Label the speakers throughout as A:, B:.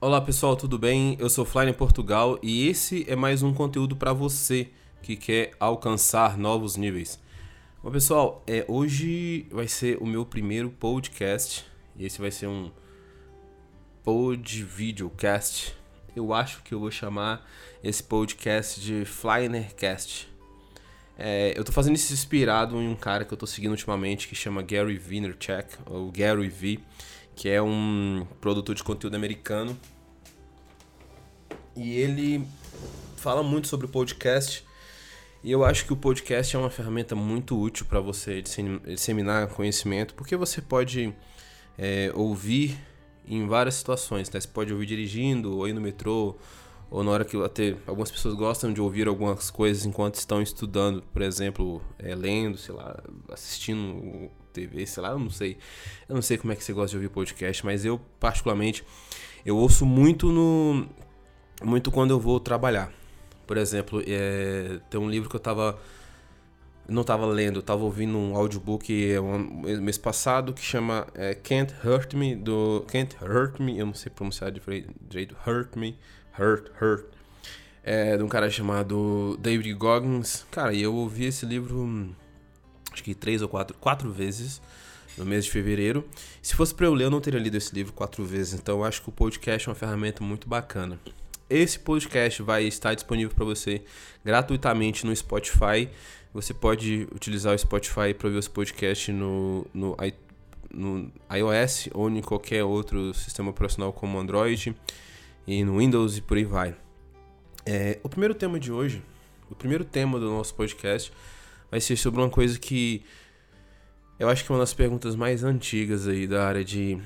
A: Olá pessoal, tudo bem? Eu sou Flyer em Portugal e esse é mais um conteúdo para você que quer alcançar novos níveis. Bom pessoal, é, hoje vai ser o meu primeiro podcast e esse vai ser um pod videocast. Eu acho que eu vou chamar esse podcast de Flynercast. É, eu tô fazendo isso inspirado em um cara que eu tô seguindo ultimamente que chama Gary Vaynerchuk, ou Gary V que é um produtor de conteúdo americano. E ele fala muito sobre podcast. E eu acho que o podcast é uma ferramenta muito útil para você disseminar conhecimento, porque você pode é, ouvir em várias situações. Né? Você pode ouvir dirigindo, ou ir no metrô, ou na hora que até algumas pessoas gostam de ouvir algumas coisas enquanto estão estudando, por exemplo, é, lendo, sei lá, assistindo TV, sei lá, eu não sei. Eu não sei como é que você gosta de ouvir podcast, mas eu, particularmente, eu ouço muito no. Muito quando eu vou trabalhar. Por exemplo, é, tem um livro que eu tava. Não tava lendo, tava ouvindo um audiobook é, um, mês passado que chama é, Can't Hurt Me, do. Can't Hurt Me, eu não sei pronunciar direito. Hurt Me, Hurt, Hurt. É, de um cara chamado David Goggins. Cara, e eu ouvi esse livro acho que três ou quatro, quatro vezes no mês de fevereiro. Se fosse para eu ler, eu não teria lido esse livro quatro vezes, então acho que o podcast é uma ferramenta muito bacana. Esse podcast vai estar disponível para você gratuitamente no Spotify. Você pode utilizar o Spotify para ouvir os podcasts no, no, no iOS ou em qualquer outro sistema operacional como Android e no Windows e por aí vai. É, o primeiro tema de hoje, o primeiro tema do nosso podcast vai ser sobre uma coisa que eu acho que é uma das perguntas mais antigas aí da área de,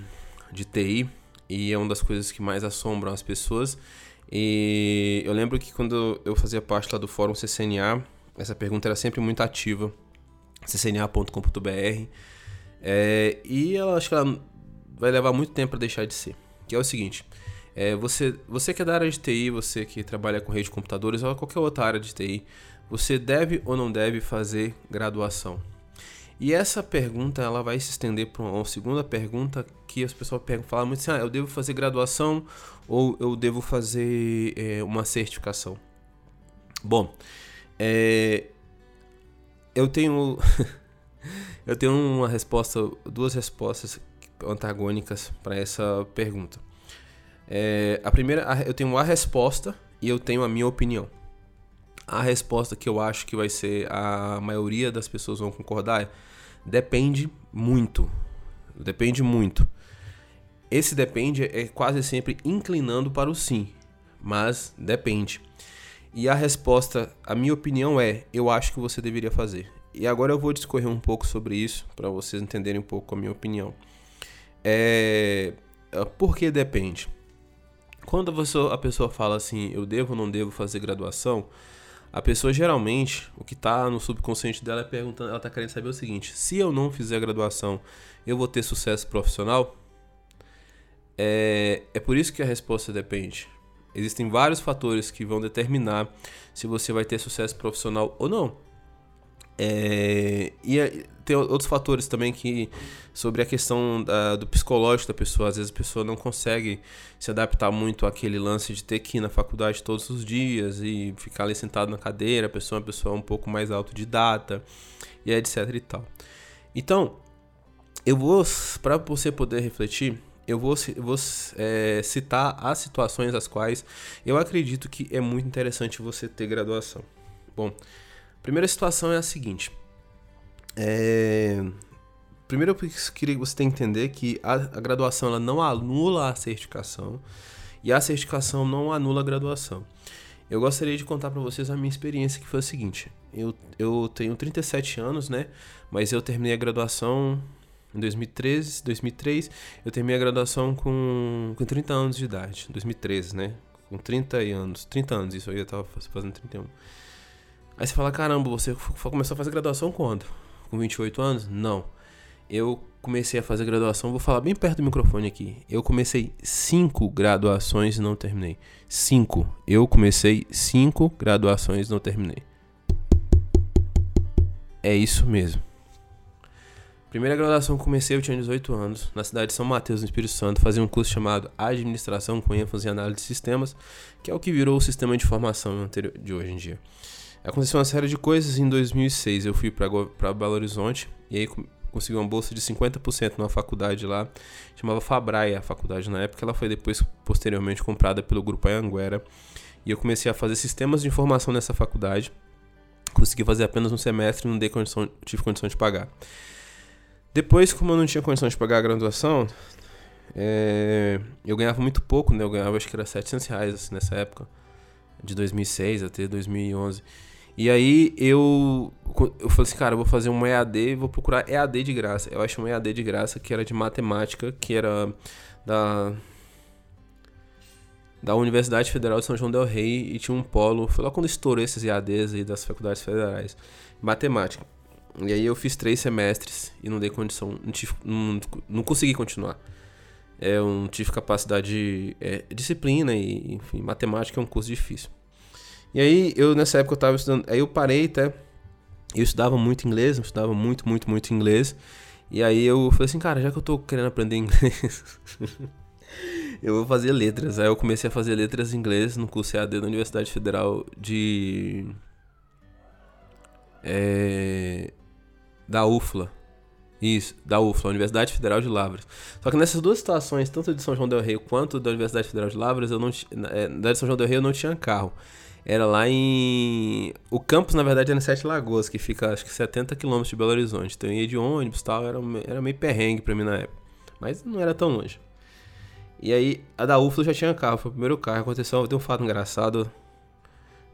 A: de TI e é uma das coisas que mais assombram as pessoas. E eu lembro que quando eu fazia parte lá do fórum CCNA, essa pergunta era sempre muito ativa, ccna.com.br, é, e ela acho que ela vai levar muito tempo para deixar de ser. Que é o seguinte: é, você, você que é da área de TI, você que trabalha com rede de computadores ou qualquer outra área de TI, você deve ou não deve fazer graduação? E essa pergunta ela vai se estender para uma segunda pergunta que as pessoas falam muito assim: ah, eu devo fazer graduação ou eu devo fazer é, uma certificação? Bom, é, eu tenho eu tenho uma resposta, duas respostas antagônicas para essa pergunta. É, a primeira, eu tenho a resposta e eu tenho a minha opinião. A resposta que eu acho que vai ser a maioria das pessoas vão concordar é depende muito. Depende muito. Esse depende é quase sempre inclinando para o sim, mas depende. E a resposta, a minha opinião é: eu acho que você deveria fazer. E agora eu vou discorrer um pouco sobre isso para vocês entenderem um pouco a minha opinião. É, por que depende? Quando a pessoa fala assim, eu devo ou não devo fazer graduação, a pessoa geralmente, o que está no subconsciente dela é perguntando, ela está querendo saber o seguinte: se eu não fizer graduação, eu vou ter sucesso profissional? É, é por isso que a resposta depende. Existem vários fatores que vão determinar se você vai ter sucesso profissional ou não. É, e tem outros fatores também que sobre a questão da, do psicológico da pessoa. Às vezes a pessoa não consegue se adaptar muito àquele lance de ter que ir na faculdade todos os dias e ficar ali sentado na cadeira. A pessoa é uma pessoa um pouco mais autodidata e etc e tal. Então, eu vou, para você poder refletir, eu vou, vou é, citar as situações as quais eu acredito que é muito interessante você ter graduação. Bom, primeira situação é a seguinte. É... Primeiro eu queria que você tenha que entender que a, graduação ela não anula a certificação e a certificação não anula a graduação. Eu gostaria de contar para vocês a minha experiência que foi a seguinte. Eu, eu tenho 37 anos, né? Mas eu terminei a graduação em 2013, 2003. Eu terminei a graduação com, com 30 anos de idade. 2013, né? Com 30 anos. 30 anos, isso aí eu tava fazendo 31. Aí você fala, caramba, você começou a fazer graduação quando? Com 28 anos? Não. Eu comecei a fazer graduação, vou falar bem perto do microfone aqui. Eu comecei cinco graduações e não terminei. Cinco. Eu comecei cinco graduações e não terminei. É isso mesmo. Primeira graduação que comecei, eu tinha 18 anos, na cidade de São Mateus, no Espírito Santo, fazia um curso chamado Administração com ênfase em análise de sistemas, que é o que virou o sistema de formação de hoje em dia. Aconteceu uma série de coisas em 2006. Eu fui para Belo Horizonte e aí consegui uma bolsa de 50% numa faculdade lá, chamava Fabraia, a faculdade na época. Ela foi depois, posteriormente, comprada pelo grupo Anguera. E eu comecei a fazer sistemas de informação nessa faculdade. Consegui fazer apenas um semestre e não dei condição, tive condição de pagar. Depois, como eu não tinha condição de pagar a graduação, é, eu ganhava muito pouco, né? Eu ganhava acho que era 700 reais assim, nessa época, de 2006 até 2011. E aí eu, eu falei assim, cara, eu vou fazer um EAD e vou procurar EAD de graça. Eu achei um EAD de graça que era de matemática, que era da da Universidade Federal de São João del Rei e tinha um polo, foi lá quando estourou esses EADs aí das faculdades federais, matemática. E aí eu fiz três semestres e não dei condição, não, tive, não, não consegui continuar. É, eu não tive capacidade, é, disciplina e, enfim, matemática é um curso difícil. E aí, eu nessa época eu tava estudando, aí eu parei até, eu estudava muito inglês, eu estudava muito, muito, muito inglês. E aí eu falei assim, cara, já que eu tô querendo aprender inglês, eu vou fazer letras. Aí eu comecei a fazer letras em inglês no curso EAD da Universidade Federal de... É, da UFLA. Isso, da UFLA, Universidade Federal de Lavras. Só que nessas duas situações, tanto de São João del Rei quanto da Universidade Federal de Lavras, eu não, é, da de São João del Rei eu não tinha carro. Era lá em. O campus, na verdade, era em Sete Lagoas, que fica acho que 70 quilômetros de Belo Horizonte. Então eu ia de ônibus e tal, era, era meio perrengue pra mim na época. Mas não era tão longe. E aí, a da UFLA já tinha carro, foi o primeiro carro. Aconteceu, tem um fato engraçado.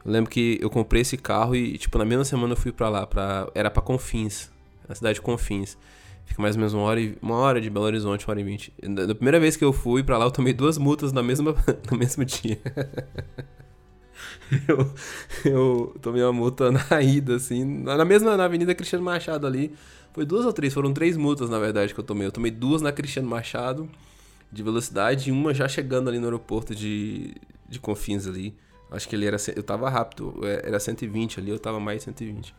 A: Eu lembro que eu comprei esse carro e, tipo, na mesma semana eu fui pra lá. Pra, era pra Confins, na cidade de Confins. Fica mais ou menos uma hora, e, uma hora de Belo Horizonte, uma hora e vinte. Da primeira vez que eu fui pra lá, eu tomei duas multas na mesma, no mesmo dia. eu, eu tomei uma multa na ida, assim, na mesma na Avenida Cristiano Machado ali. Foi duas ou três, foram três multas, na verdade, que eu tomei. Eu tomei duas na Cristiano Machado, de velocidade, e uma já chegando ali no aeroporto de, de Confins ali. Acho que ele era. Eu tava rápido, é, era 120 ali, eu tava mais 120.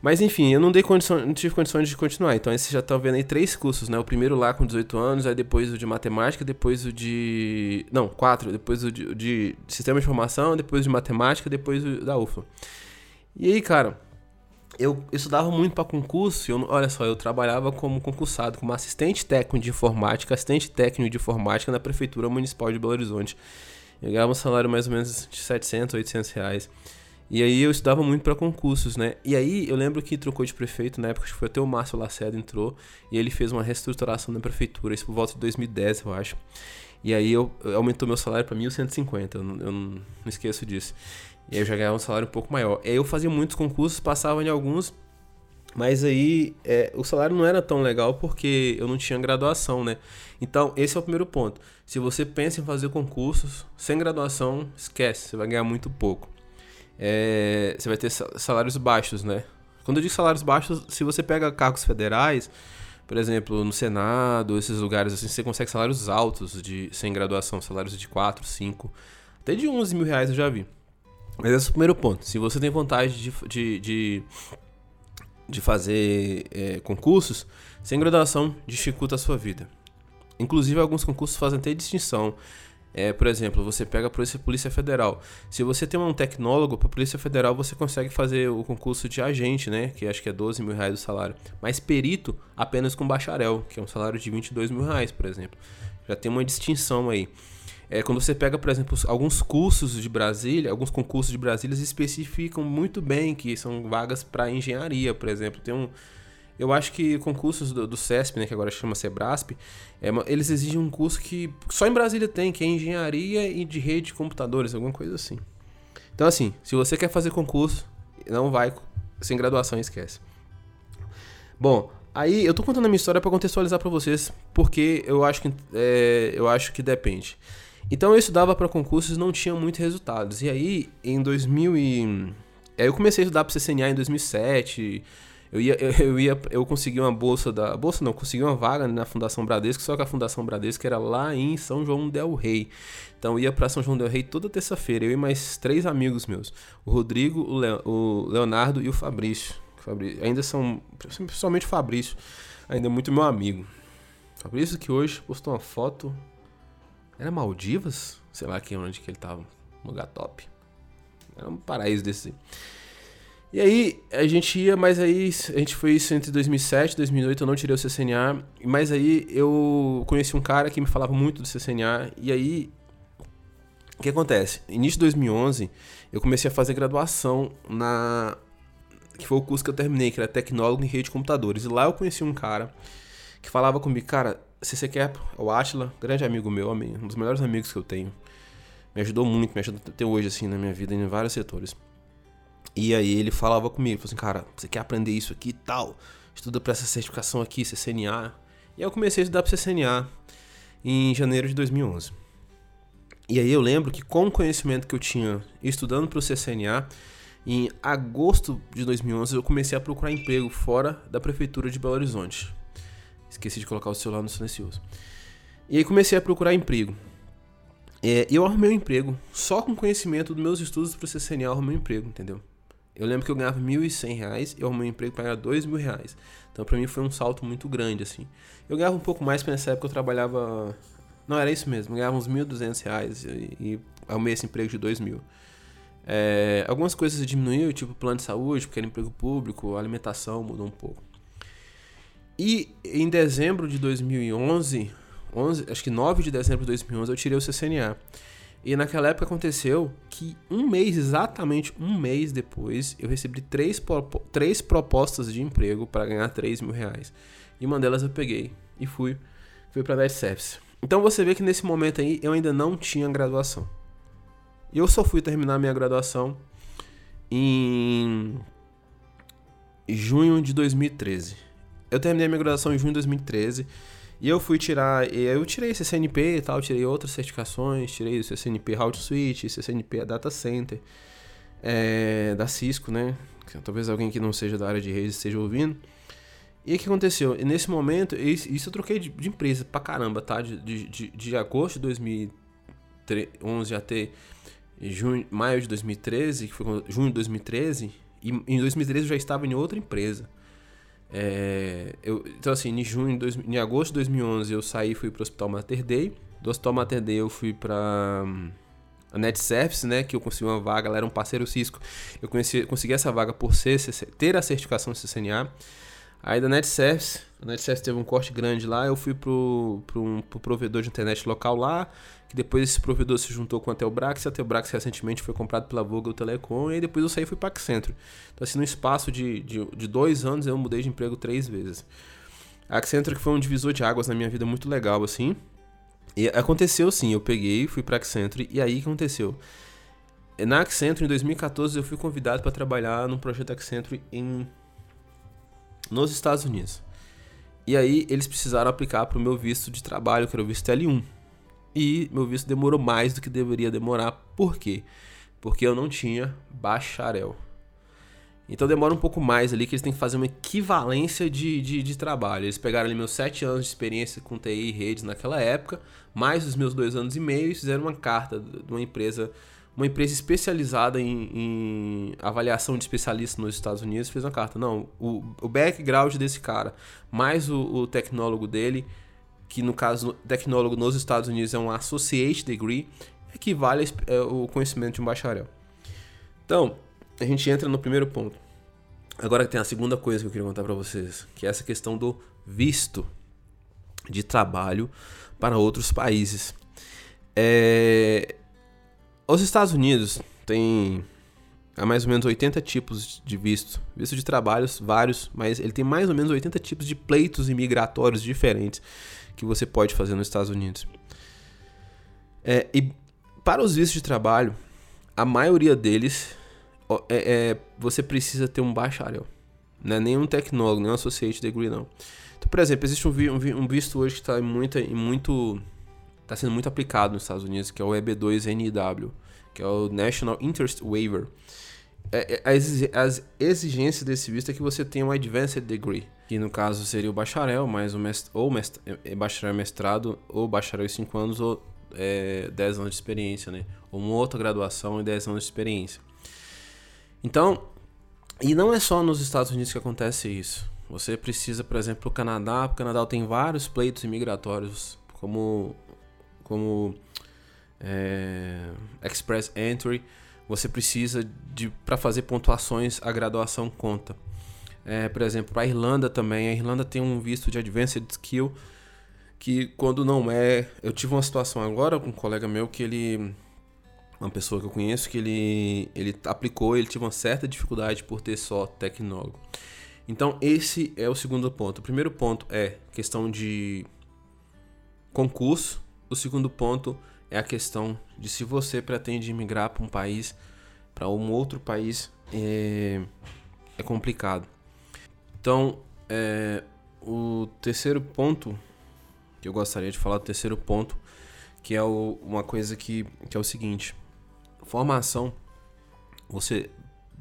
A: Mas enfim, eu não dei condição, não tive condições de continuar. Então você já tá vendo aí três cursos, né? O primeiro lá com 18 anos, aí depois o de matemática, depois o de. Não, quatro, depois o de, de sistema de informação, depois o de matemática, depois o da UFA. E aí, cara, eu estudava muito para concurso, eu, olha só, eu trabalhava como concursado, como assistente técnico de informática, assistente técnico de informática na Prefeitura Municipal de Belo Horizonte. Eu ganhava um salário mais ou menos de 700, 800 reais. E aí eu estudava muito para concursos, né? E aí eu lembro que trocou de prefeito, na época acho que foi até o Márcio Lacerda entrou, e ele fez uma reestruturação da prefeitura, isso por volta de 2010, eu acho. E aí eu, eu aumentou meu salário para 1.150, eu, não, eu não, esqueço disso. E aí eu já ganhava um salário um pouco maior. E aí eu fazia muitos concursos, passava em alguns, mas aí é, o salário não era tão legal porque eu não tinha graduação, né? Então, esse é o primeiro ponto. Se você pensa em fazer concursos sem graduação, esquece, você vai ganhar muito pouco é, você vai ter salários baixos, né? Quando eu digo salários baixos, se você pega cargos federais, por exemplo, no Senado, esses lugares assim, você consegue salários altos de sem graduação, salários de 4, 5, até de 11 mil reais eu já vi. Mas esse é o primeiro ponto. Se você tem vontade de, de, de, de fazer é, concursos, sem graduação dificulta a sua vida. Inclusive, alguns concursos fazem até distinção é, por exemplo, você pega a Polícia, Polícia Federal. Se você tem um tecnólogo, para a Polícia Federal você consegue fazer o concurso de agente, né? Que acho que é 12 mil reais o salário. Mas perito apenas com bacharel, que é um salário de 22 mil reais, por exemplo. Já tem uma distinção aí. É, quando você pega, por exemplo, alguns cursos de Brasília, alguns concursos de Brasília especificam muito bem que são vagas para engenharia, por exemplo. Tem um, eu acho que concursos do, do CESP, né, que agora chama Sebrasp, é eles exigem um curso que só em Brasília tem, que é engenharia e de rede de computadores, alguma coisa assim. Então, assim, se você quer fazer concurso, não vai sem graduação, esquece. Bom, aí eu tô contando a minha história para contextualizar para vocês, porque eu acho que é, eu acho que depende. Então eu estudava para concursos e não tinha muitos resultados. E aí, em 2000 e... Aí eu comecei a estudar para CCNA em 2007, eu ia, eu, eu, ia, eu consegui uma bolsa da. Bolsa não, consegui uma vaga na Fundação Bradesco, só que a Fundação Bradesco era lá em São João Del Rei. Então eu ia para São João Del Rei toda terça-feira, eu e mais três amigos meus: o Rodrigo, o, o Leonardo e o Fabrício. Fabrício, ainda são, principalmente o Fabrício, ainda é muito meu amigo. Fabrício que hoje postou uma foto, era Maldivas? Sei lá que onde que ele tava, um lugar top. Era um paraíso desse. E aí, a gente ia, mas aí, a gente foi isso entre 2007 e 2008, eu não tirei o CCNA, mas aí eu conheci um cara que me falava muito do CCNA, e aí, o que acontece? Início de 2011, eu comecei a fazer graduação na... que foi o curso que eu terminei, que era Tecnólogo em Rede de Computadores, e lá eu conheci um cara que falava comigo, cara, se você quer, o Atila, grande amigo meu, um dos melhores amigos que eu tenho, me ajudou muito, me ajuda até hoje, assim, na minha vida, em vários setores. E aí ele falava comigo, falou assim, cara, você quer aprender isso aqui e tal? Estuda para essa certificação aqui, CCNA. E aí eu comecei a estudar para CCNA em janeiro de 2011. E aí eu lembro que com o conhecimento que eu tinha estudando para o CCNA, em agosto de 2011 eu comecei a procurar emprego fora da prefeitura de Belo Horizonte. Esqueci de colocar o celular no silencioso. E aí comecei a procurar emprego. É, eu arrumei um emprego. Só com conhecimento dos meus estudos para o CCNA eu arrumei um emprego, entendeu? Eu lembro que eu ganhava R$ 1.100 e eu arrumei um emprego para ganhar R$ reais. Então para mim foi um salto muito grande, assim. Eu ganhava um pouco mais, porque nessa época eu trabalhava... Não, era isso mesmo. Eu ganhava uns R$ 1.200 e, e arrumei esse emprego de R$ 2.000. É, algumas coisas diminuíram, tipo plano de saúde, porque era emprego público, alimentação mudou um pouco. E em dezembro de 2011, 11, acho que 9 de dezembro de 2011, eu tirei o CCNA. E naquela época aconteceu que um mês, exatamente um mês depois, eu recebi três, três propostas de emprego para ganhar 3 mil reais. E uma delas eu peguei e fui, fui para a NetService. Então você vê que nesse momento aí eu ainda não tinha graduação. Eu só fui terminar minha graduação em junho de 2013. Eu terminei minha graduação em junho de 2013 e eu fui tirar, eu tirei CCNP e tal, tirei outras certificações, tirei o CCNP Route Switch, CCNP Data Center, é, da Cisco, né? Talvez alguém que não seja da área de redes esteja ouvindo. E o que aconteceu? Nesse momento, isso eu troquei de, de empresa pra caramba, tá? De, de, de, agosto de 2011 até junho, maio de 2013, que foi junho de 2013, e em 2013 eu já estava em outra empresa. É, eu, então, assim, em, junho, dois, em agosto de 2011 eu saí e fui pro Hospital Mater Dei. Do Hospital Mater Dei eu fui pra um, a NetService, né? Que eu consegui uma vaga, ela era um parceiro Cisco. Eu conheci, consegui essa vaga por ser, ter a certificação CCNA. Aí da NetService, a NetService teve um corte grande lá, eu fui pro, pro, um, pro provedor de internet local lá, que depois esse provedor se juntou com a Telbrax, e a Telbrax recentemente foi comprado pela Vogel Telecom, e aí depois eu saí e fui para Accenture. Então assim, no espaço de, de, de, dois anos eu mudei de emprego três vezes. A Accenture que foi um divisor de águas na minha vida muito legal, assim. E aconteceu sim, eu peguei, fui para Accenture, e aí que aconteceu? Na Accenture, em 2014, eu fui convidado para trabalhar num projeto Accenture em nos Estados Unidos. E aí eles precisaram aplicar para o meu visto de trabalho, que era o visto L1. E meu visto demorou mais do que deveria demorar. Por quê? Porque eu não tinha bacharel. Então demora um pouco mais ali, que eles têm que fazer uma equivalência de, de, de trabalho. Eles pegaram ali meus sete anos de experiência com TI e redes naquela época, mais os meus dois anos e meio, e fizeram uma carta de uma empresa uma empresa especializada em, em, avaliação de especialistas nos Estados Unidos fez uma carta. Não, o, o background desse cara, mais o, o, tecnólogo dele, que no caso, tecnólogo nos Estados Unidos é um associate degree, equivale ao é, conhecimento de um bacharel. Então, a gente entra no primeiro ponto. Agora tem a segunda coisa que eu queria contar para vocês, que é essa questão do visto de trabalho para outros países. É, os Estados Unidos têm há mais ou menos 80 tipos de visto. Visto de trabalhos, vários, mas ele tem mais ou menos 80 tipos de pleitos imigratórios diferentes que você pode fazer nos Estados Unidos. É, e para os vistos de trabalho, a maioria deles é, é, você precisa ter um bacharel. Não é nenhum tecnólogo, nem um associate degree, não. Então, por exemplo, existe um, um visto hoje que está muito, muito está sendo muito aplicado nos Estados Unidos, que é o EB2NW, que é o National Interest Waiver. É, é, as exigências desse visto é que você tenha um Advanced Degree, que no caso seria o bacharel, mais o mest ou mest é, bacharel mestrado, ou bacharel em 5 anos, ou é, 10 anos de experiência, né? Ou uma outra graduação e 10 anos de experiência. Então, E não é só nos Estados Unidos que acontece isso. Você precisa, por exemplo, o Canadá. O Canadá tem vários pleitos imigratórios, como, como é, Express Entry. Você precisa de para fazer pontuações a graduação conta. É, por exemplo, a Irlanda também. A Irlanda tem um visto de Advanced Skill que quando não é, eu tive uma situação agora com um colega meu que ele uma pessoa que eu conheço que ele ele aplicou, ele teve uma certa dificuldade por ter só tecnólogo. Então, esse é o segundo ponto. O primeiro ponto é questão de concurso. O segundo ponto é a questão de se você pretende migrar para um país, para um outro país, é, é complicado. Então, é, o terceiro ponto que eu gostaria de falar, o terceiro ponto, que é o, uma coisa que, que é o seguinte: formação, você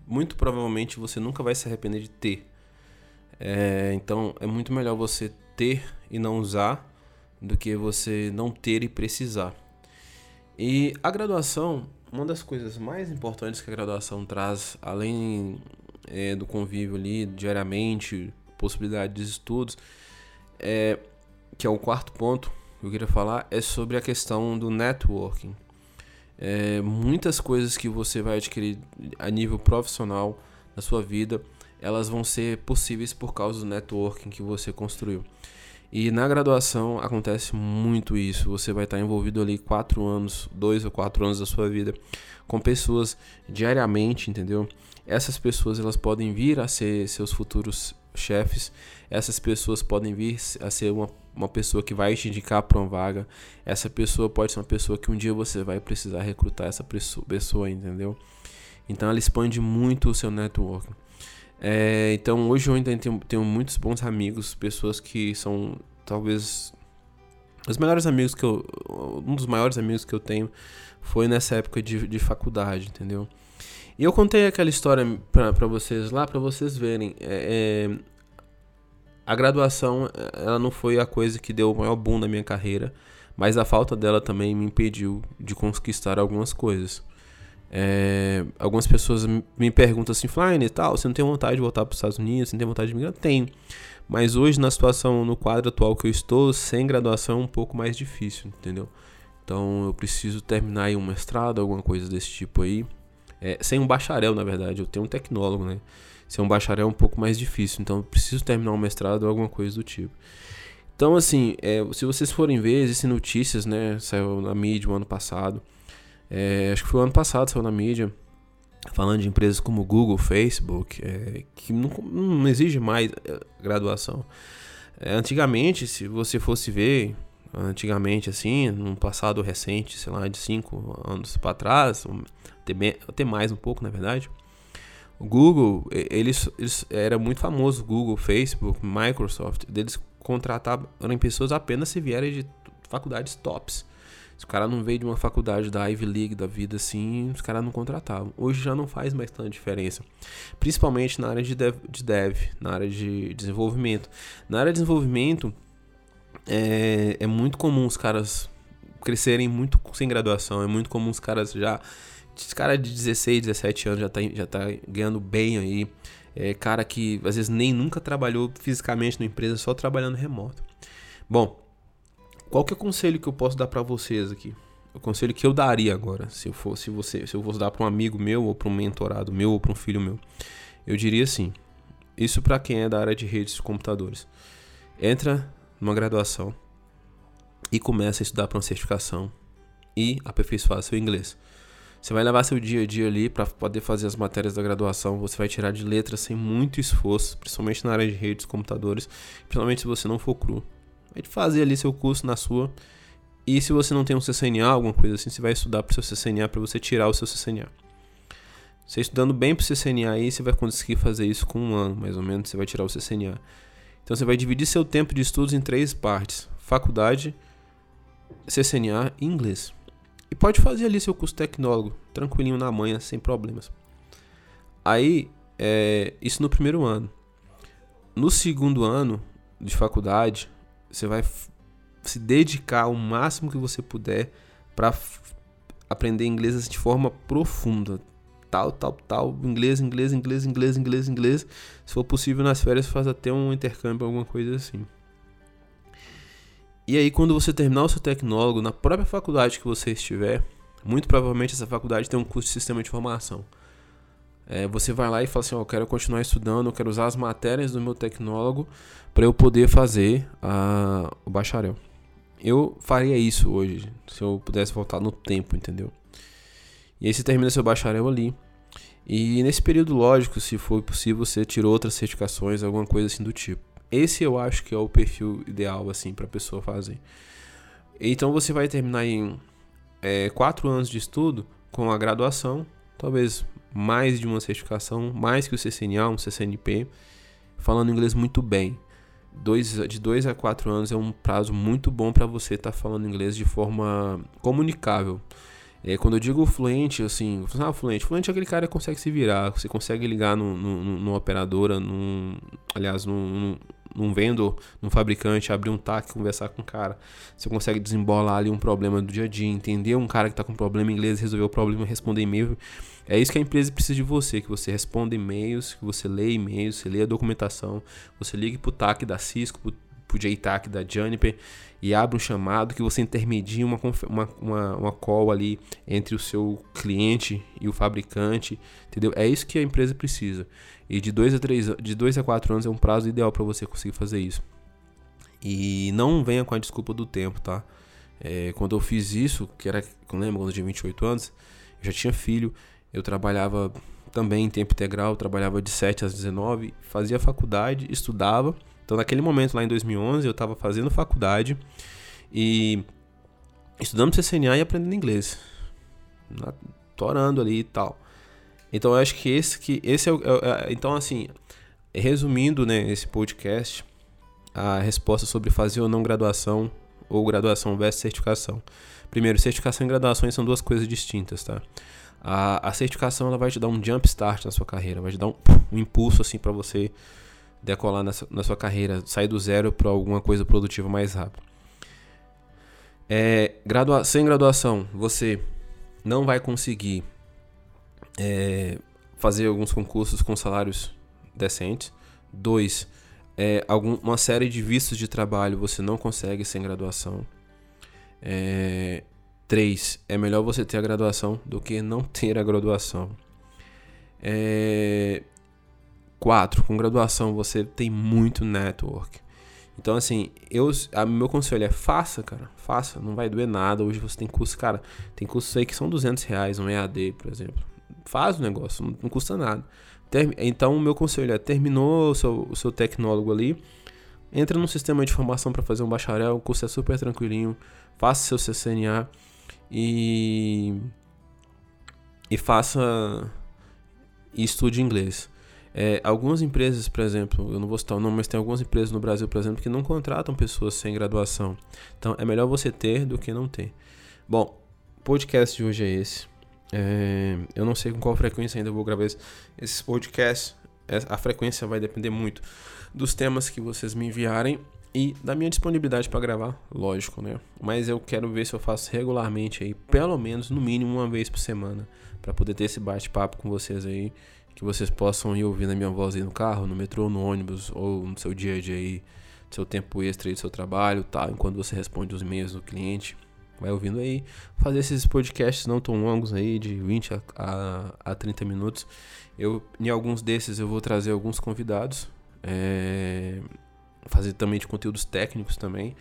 A: muito provavelmente você nunca vai se arrepender de ter. É, então é muito melhor você ter e não usar do que você não ter e precisar. E a graduação, uma das coisas mais importantes que a graduação traz, além é, do convívio ali diariamente, possibilidade de estudos, é, que é o quarto ponto que eu queria falar, é sobre a questão do networking. É, muitas coisas que você vai adquirir a nível profissional na sua vida elas vão ser possíveis por causa do networking que você construiu. E na graduação acontece muito isso. Você vai estar envolvido ali quatro anos, dois ou quatro anos da sua vida, com pessoas diariamente, entendeu? Essas pessoas elas podem vir a ser seus futuros chefes. Essas pessoas podem vir a ser uma, uma pessoa que vai te indicar para uma vaga. Essa pessoa pode ser uma pessoa que um dia você vai precisar recrutar essa pessoa, entendeu? Então ela expande muito o seu networking. É, então hoje eu ainda tenho, tenho muitos bons amigos, pessoas que são talvez os melhores amigos que eu. Um dos maiores amigos que eu tenho foi nessa época de, de faculdade, entendeu? E eu contei aquela história para vocês lá, para vocês verem. É, é, a graduação, ela não foi a coisa que deu o maior boom na minha carreira, mas a falta dela também me impediu de conquistar algumas coisas. É, algumas pessoas me perguntam assim, Flyne e tal, você não tem vontade de voltar para os Estados Unidos, você não tem vontade de migrar? Tenho. Mas hoje, na situação, no quadro atual que eu estou, sem graduação é um pouco mais difícil, entendeu? Então eu preciso terminar aí um mestrado, alguma coisa desse tipo aí. É, sem um bacharel, na verdade, eu tenho um tecnólogo, né? Ser um bacharel é um pouco mais difícil, então eu preciso terminar um mestrado ou alguma coisa do tipo. Então, assim, é, se vocês forem ver, existem notícias, né? Saiu na mídia o ano passado é, acho que foi o ano passado, saiu na mídia, falando de empresas como Google, Facebook, é, que não, não, exige mais é, graduação. É, antigamente, se você fosse ver, antigamente assim, num passado recente, sei lá, de 5 anos para trás, até, até mais um pouco, na verdade, o Google, eles, eles era muito famoso, Google, Facebook, Microsoft, eles contratavam pessoas apenas se vierem de faculdades tops. Se o cara não veio de uma faculdade da Ivy League da vida assim, os caras não contratavam. Hoje já não faz mais tanta diferença. Principalmente na área de dev, de dev, na área de desenvolvimento. Na área de desenvolvimento, é, é muito comum os caras crescerem muito sem graduação. É muito comum os caras já. Esse cara de 16, 17 anos já tá, já tá ganhando bem aí. É cara que às vezes nem nunca trabalhou fisicamente na empresa, só trabalhando remoto. Bom, qual que é o conselho que eu posso dar para vocês aqui? O conselho que eu daria agora, se eu fosse você, se eu fosse dar para um amigo meu ou para um mentorado meu ou para um filho meu, eu diria assim: isso para quem é da área de redes de computadores. Entra numa graduação e começa a estudar para uma certificação e aperfeiçoar seu inglês. Você vai levar seu dia a dia ali para poder fazer as matérias da graduação. Você vai tirar de letras sem muito esforço, principalmente na área de redes, computadores, principalmente se você não for cru é de fazer ali seu curso na sua. E se você não tem um CCNA, alguma coisa assim, você vai estudar para o seu CCNA para você tirar o seu CCNA. Você estudando bem para o CCNA aí, você vai conseguir fazer isso com um ano, mais ou menos, você vai tirar o CCNA. Então você vai dividir seu tempo de estudos em três partes: faculdade, CCNA e inglês. E pode fazer ali seu curso tecnólogo, tranquilinho na manhã, sem problemas. Aí, é, isso no primeiro ano. No segundo ano de faculdade, você vai se dedicar o máximo que você puder para aprender inglês de forma profunda, tal, tal, tal, inglês, inglês, inglês, inglês, inglês, inglês. Se for possível, nas férias faz até um intercâmbio, alguma coisa assim. E aí, quando você terminar o seu tecnólogo, na própria faculdade que você estiver, muito provavelmente essa faculdade tem um curso de sistema de informação. É, você vai lá e fala assim: eu quero continuar estudando, eu quero usar as matérias do meu tecnólogo para eu poder fazer a, o bacharel. Eu faria isso hoje, se eu pudesse voltar no tempo, entendeu? E aí você termina seu bacharel ali. E nesse período, lógico, se for possível, você tirou outras certificações, alguma coisa assim do tipo. Esse eu acho que é o perfil ideal, assim, para a pessoa fazer. Então você vai terminar em é, quatro anos de estudo com a graduação, talvez mais de uma certificação, mais que o CCNA, um CCNP, falando inglês muito bem. Dois, de dois a quatro anos é um prazo muito bom para você estar tá falando inglês de forma comunicável. É, quando eu digo fluente, assim, ah, fluente, fluente é aquele cara que consegue se virar, você consegue ligar no, no, no, numa operadora, num, aliás, num, num vendor, num fabricante, abrir um TAC, conversar com o cara. Você consegue desembolar ali um problema do dia a dia, entender um cara que está com problema em inglês, resolver o problema, responder e-mail. É isso que a empresa precisa de você, que você responda e-mails, que você lê e-mails, você lê a documentação, você ligue pro TAC da Cisco, pro, pro JTAC da Juniper e abre um chamado que você intermedie uma, uma, uma, uma call ali entre o seu cliente e o fabricante, entendeu? É isso que a empresa precisa. E de 2 a 3 de 2 a 4 anos é um prazo ideal para você conseguir fazer isso. E não venha com a desculpa do tempo, tá? É, quando eu fiz isso, que era, eu lembro, quando eu tinha 28 anos, eu já tinha filho, eu trabalhava também em tempo integral, trabalhava de 7 às 19, fazia faculdade, estudava. Então, naquele momento, lá em 2011, eu estava fazendo faculdade e estudando CCNA e aprendendo inglês. Torando ali e tal. Então eu acho que esse que esse é, o, é, é, então assim, resumindo, né, esse podcast, a resposta sobre fazer ou não graduação ou graduação versus certificação. Primeiro, certificação e graduações são duas coisas distintas, tá? A, a certificação ela vai te dar um jump start na sua carreira, vai te dar um, um impulso assim para você decolar na, na, sua carreira, sair do zero para alguma coisa produtiva mais rápido. É, gradua sem graduação, você não vai conseguir é, fazer alguns concursos com salários decentes. Dois, é, algum, uma série de vistos de trabalho você não consegue sem graduação. É, três, é melhor você ter a graduação do que não ter a graduação. É, quatro, com graduação você tem muito network. Então, assim, eu, a, meu conselho é faça, cara. Faça, não vai doer nada. Hoje você tem curso, cara, tem cursos aí que são 200 reais, um EAD, por exemplo faz o negócio, não, não custa nada. Então, o meu conselho é: terminou o seu, o seu tecnólogo ali, entra no sistema de formação para fazer um bacharel, o curso é super tranquilinho, faça seu CCNA e. e faça. e estude inglês. É, algumas empresas, por exemplo, eu não vou citar o nome, mas tem algumas empresas no Brasil, por exemplo, que não contratam pessoas sem graduação. Então é melhor você ter do que não ter. Bom, o podcast de hoje é esse. É, eu não sei com qual frequência ainda vou gravar esses podcasts. É, a frequência vai depender muito dos temas que vocês me enviarem e da minha disponibilidade para gravar, lógico, né? Mas eu quero ver se eu faço regularmente aí, pelo menos no mínimo uma vez por semana, para poder ter esse bate-papo com vocês aí, que vocês possam ir ouvindo a minha voz aí no carro, no metrô, no ônibus ou no seu dia a dia aí, seu tempo extra aí do seu trabalho, tá? Enquanto você responde os e-mails do cliente vai ouvindo aí, fazer esses podcasts não tão longos aí, de 20 a, a, a 30 minutos. Eu, em alguns desses eu vou trazer alguns convidados, é, fazer também de conteúdos técnicos também.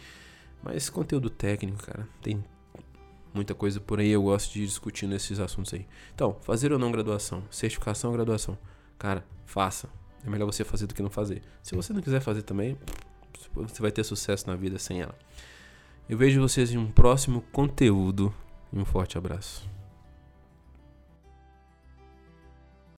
A: Mas conteúdo técnico, cara, tem muita coisa por aí, eu gosto de ir discutindo esses assuntos aí. Então, fazer ou não graduação, certificação ou graduação, cara, faça. É melhor você fazer do que não fazer. Se você não quiser fazer também, você vai ter sucesso na vida sem ela. Eu vejo vocês em um próximo conteúdo e um forte abraço.